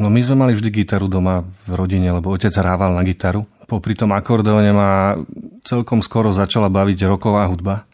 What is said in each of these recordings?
No my sme mali vždy gitaru doma v rodine, lebo otec hrával na gitaru. Popri tom akordeóne ma celkom skoro začala baviť roková hudba.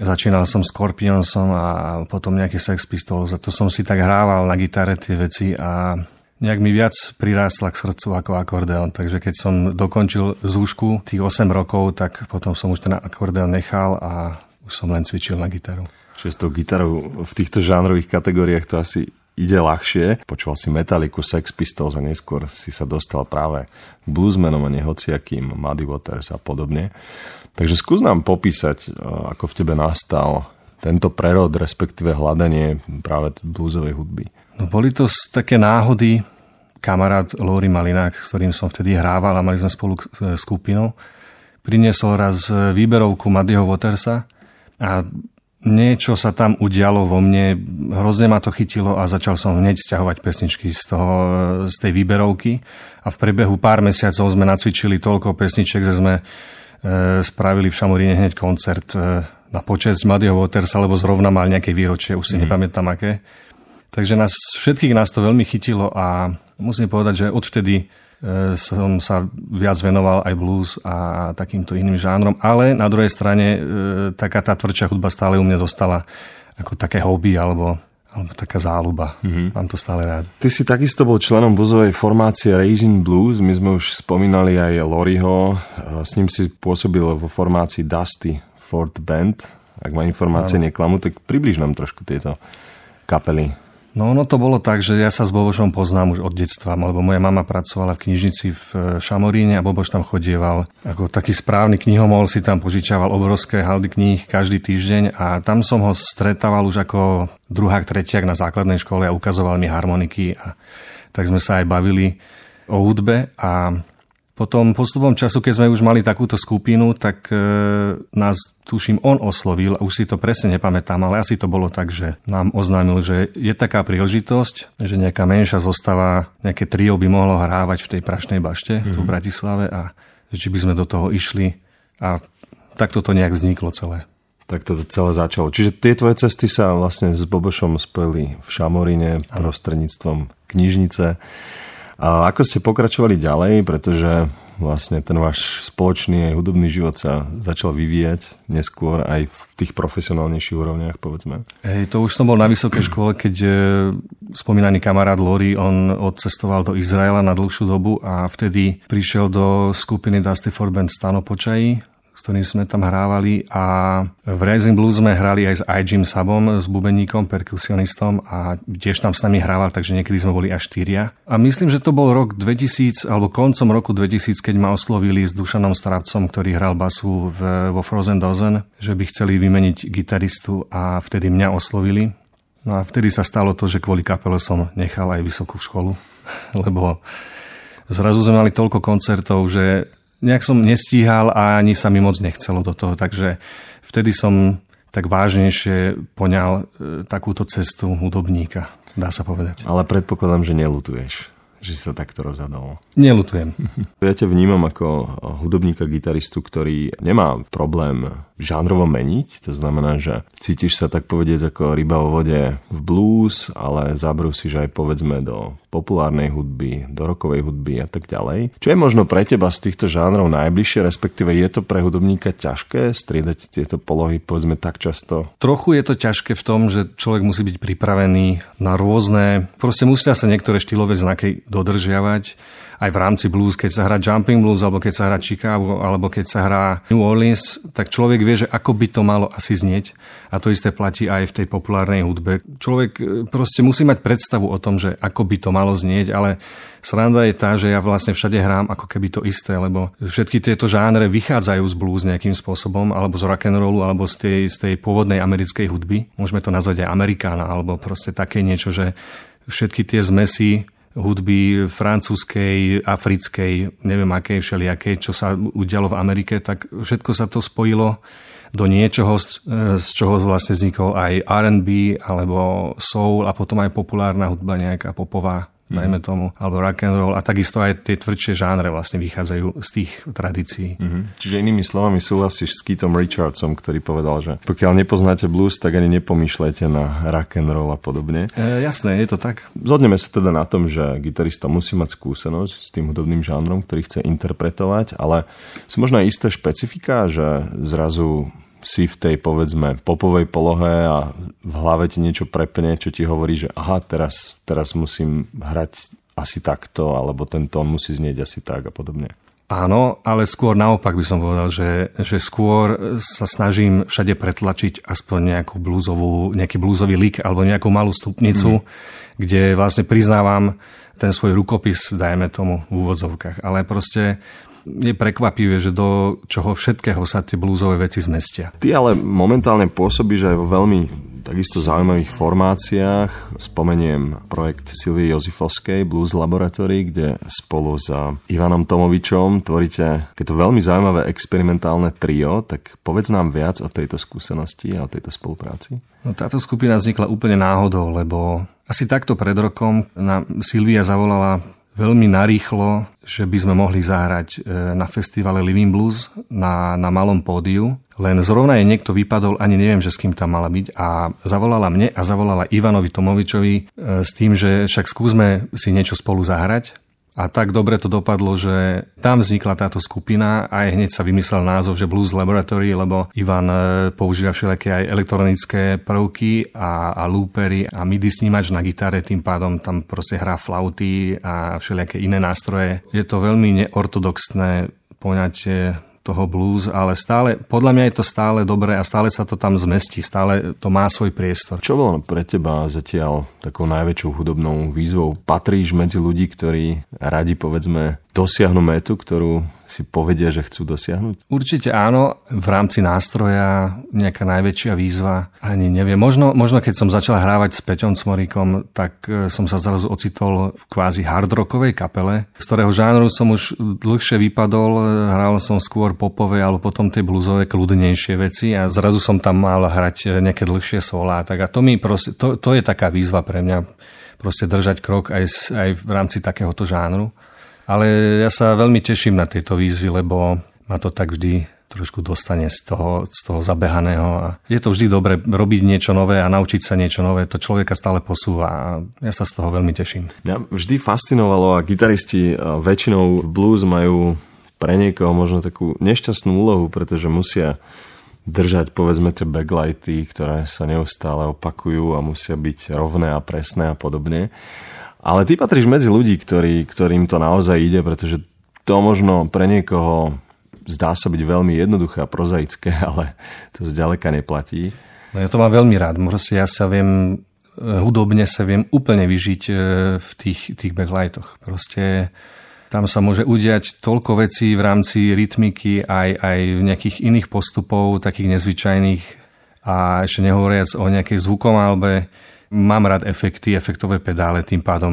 Začínal som Scorpionsom a potom nejaký Sex Pistols a to som si tak hrával na gitare tie veci a nejak mi viac prirástla k srdcu ako akordeón. Takže keď som dokončil zúšku tých 8 rokov, tak potom som už ten akordeón nechal a už som len cvičil na gitaru. Čiže s tou gitarou v týchto žánrových kategóriách to asi ide ľahšie. Počúval si Metallicu, Sex Pistols a neskôr si sa dostal práve k bluesmenom a nehociakým, Muddy Waters a podobne. Takže skús nám popísať, ako v tebe nastal tento prerod, respektíve hľadanie práve bluesovej hudby. No boli to také náhody, kamarát Lori Malinák, s ktorým som vtedy hrával a mali sme spolu e, skupinu, priniesol raz e, výberovku Maddyho Watersa a niečo sa tam udialo vo mne, hrozne ma to chytilo a začal som hneď stiahovať pesničky z, toho, z tej výberovky a v priebehu pár mesiacov sme nacvičili toľko pesniček, že sme e, spravili v Šamoríne hneď koncert e, na počesť Maddyho Watersa, lebo zrovna mal nejaké výročie, už si mm. nepamätám aké. Takže nás, všetkých nás to veľmi chytilo a musím povedať, že odvtedy som sa viac venoval aj blues a takýmto iným žánrom, ale na druhej strane e, taká tá tvrdšia hudba stále u mňa zostala ako také hobby alebo alebo taká záľuba. Mm-hmm. Mám to stále rád. Ty si takisto bol členom bluesovej formácie Raging Blues. My sme už spomínali aj Loriho. E, s ním si pôsobil vo formácii Dusty Ford Band. Ak ma informácie neklamú, tak približ nám trošku tieto kapely. No ono to bolo tak, že ja sa s Bobošom poznám už od detstva, lebo moja mama pracovala v knižnici v e, Šamoríne a Boboš tam chodieval. Ako taký správny knihomol si tam požičával obrovské haldy kníh každý týždeň a tam som ho stretával už ako druhák, tretiak na základnej škole a ukazoval mi harmoniky a tak sme sa aj bavili o hudbe a potom postupom času, keď sme už mali takúto skupinu, tak e, nás, tuším, on oslovil, už si to presne nepamätám, ale asi to bolo tak, že nám oznámil, že je taká príležitosť, že nejaká menšia zostava, nejaké trio by mohlo hrávať v tej Prašnej bašte, mm-hmm. tu v mhm. Bratislave a či by sme do toho išli a takto to nejak vzniklo celé. Tak to celé začalo. Čiže tie tvoje cesty sa vlastne s Bobošom spojili v Šamoríne prostredníctvom knižnice. A ako ste pokračovali ďalej, pretože vlastne ten váš spoločný hudobný život sa začal vyvíjať neskôr aj v tých profesionálnejších úrovniach, povedzme? Hej, to už som bol na vysokej škole, keď e, spomínaný kamarát Lori, on odcestoval do Izraela na dlhšiu dobu a vtedy prišiel do skupiny Dusty for Band Stano Počají, ktorým sme tam hrávali a v Rising Blues sme hrali aj s Jim Sabom, s bubeníkom, perkusionistom a tiež tam s nami hrával, takže niekedy sme boli až štyria. A myslím, že to bol rok 2000 alebo koncom roku 2000, keď ma oslovili s Dušanom Stravcom, ktorý hral basu v, vo Frozen Dozen, že by chceli vymeniť gitaristu a vtedy mňa oslovili. No a vtedy sa stalo to, že kvôli kapele som nechal aj vysokú školu, lebo zrazu sme mali toľko koncertov, že nejak som nestíhal a ani sa mi moc nechcelo do toho, takže vtedy som tak vážnejšie poňal e, takúto cestu hudobníka, dá sa povedať. Ale predpokladám, že nelutuješ že sa takto rozhodol. Nelutujem. Ja ťa vnímam ako hudobníka, gitaristu, ktorý nemá problém žánrovo meniť. To znamená, že cítiš sa tak povedieť ako ryba vo vode v blues, ale zabrúsiš aj povedzme do populárnej hudby, do rokovej hudby a tak ďalej. Čo je možno pre teba z týchto žánrov najbližšie, respektíve je to pre hudobníka ťažké striedať tieto polohy povedzme tak často? Trochu je to ťažké v tom, že človek musí byť pripravený na rôzne, proste musia sa niektoré štýlové znaky dodržiavať aj v rámci blues, keď sa hrá Jumping Blues, alebo keď sa hrá Chicago, alebo keď sa hrá New Orleans, tak človek vie, že ako by to malo asi znieť. A to isté platí aj v tej populárnej hudbe. Človek e, proste musí mať predstavu o tom, že ako by to malo znieť, ale sranda je tá, že ja vlastne všade hrám ako keby to isté, lebo všetky tieto žánre vychádzajú z blues nejakým spôsobom, alebo z rock'n'rollu, alebo z tej, z tej pôvodnej americkej hudby. Môžeme to nazvať aj amerikána, alebo proste také niečo, že všetky tie zmesy hudby francúzskej, africkej, neviem akej, všelijakej, čo sa udialo v Amerike, tak všetko sa to spojilo do niečoho, z čoho vlastne vznikol aj R&B alebo soul a potom aj populárna hudba nejaká popová mm. dajme tomu, alebo rock and roll a takisto aj tie tvrdšie žánre vlastne vychádzajú z tých tradícií. Mm-hmm. Čiže inými slovami súhlasíš s Keithom Richardsom, ktorý povedal, že pokiaľ nepoznáte blues, tak ani nepomýšľajte na rock and roll a podobne. E, jasné, je to tak. Zhodneme sa teda na tom, že gitarista musí mať skúsenosť s tým hudobným žánrom, ktorý chce interpretovať, ale sú možno aj isté špecifika, že zrazu si v tej povedzme popovej polohe a v hlave ti niečo prepne, čo ti hovorí, že aha, teraz, teraz musím hrať asi takto, alebo ten tón musí znieť asi tak a podobne. Áno, ale skôr naopak by som povedal, že, že skôr sa snažím všade pretlačiť aspoň nejakú blúzovú, nejaký blúzový lik alebo nejakú malú stupnicu, mm. kde vlastne priznávam ten svoj rukopis, dajme tomu v úvodzovkách. Ale proste je prekvapivé, že do čoho všetkého sa tie blúzové veci zmestia. Ty ale momentálne pôsobíš aj vo veľmi takisto zaujímavých formáciách. Spomeniem projekt Silvie Jozifovskej Blues Laboratory, kde spolu s Ivanom Tomovičom tvoríte to veľmi zaujímavé experimentálne trio, tak povedz nám viac o tejto skúsenosti a o tejto spolupráci. No, táto skupina vznikla úplne náhodou, lebo asi takto pred rokom na Silvia zavolala veľmi narýchlo, že by sme mohli zahrať e, na festivale Living Blues na, na malom pódiu. Len zrovna je niekto vypadol, ani neviem, že s kým tam mala byť a zavolala mne a zavolala Ivanovi Tomovičovi e, s tým, že však skúsme si niečo spolu zahrať. A tak dobre to dopadlo, že tam vznikla táto skupina a aj hneď sa vymyslel názov, že Blues Laboratory, lebo Ivan e, používa všelijaké aj elektronické prvky a, a loopery a MIDI snímač na gitare, tým pádom tam proste hrá flauty a všelijaké iné nástroje. Je to veľmi neortodoxné poňatie toho blues, ale stále, podľa mňa je to stále dobré a stále sa to tam zmestí, stále to má svoj priestor. Čo bolo pre teba zatiaľ takou najväčšou hudobnou výzvou? Patríš medzi ľudí, ktorí radi povedzme dosiahnu metu, ktorú si povedia, že chcú dosiahnuť? Určite áno. V rámci nástroja nejaká najväčšia výzva, ani neviem. Možno, možno keď som začal hrávať s Peťom Cmorikom, tak e, som sa zrazu ocitol v kvázi hardrockovej kapele, z ktorého žánru som už dlhšie vypadol. Hral som skôr popové alebo potom tie bluzové kľudnejšie veci a zrazu som tam mal hrať nejaké dlhšie solá. Tak a to, mi proste, to, to je taká výzva pre mňa proste držať krok aj, aj v rámci takéhoto žánru. Ale ja sa veľmi teším na tieto výzvy, lebo ma to tak vždy trošku dostane z toho, z toho zabehaného. A je to vždy dobre robiť niečo nové a naučiť sa niečo nové. To človeka stále posúva a ja sa z toho veľmi teším. Mňa vždy fascinovalo a gitaristi väčšinou blues majú pre niekoho možno takú nešťastnú úlohu, pretože musia držať povedzme tie backlighty, ktoré sa neustále opakujú a musia byť rovné a presné a podobne. Ale ty patríš medzi ľudí, ktorí, ktorým to naozaj ide, pretože to možno pre niekoho zdá sa byť veľmi jednoduché a prozaické, ale to zďaleka neplatí. No ja to mám veľmi rád. Proste ja sa viem, eh, hudobne sa viem úplne vyžiť eh, v tých, tých backlightoch. Proste tam sa môže udiať toľko vecí v rámci rytmiky, aj, aj nejakých iných postupov, takých nezvyčajných a ešte nehovoriac o nejakej zvukomalbe, Mám rád efekty, efektové pedále, tým pádom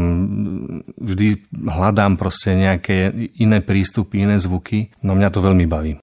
vždy hľadám proste nejaké iné prístupy, iné zvuky. No mňa to veľmi baví.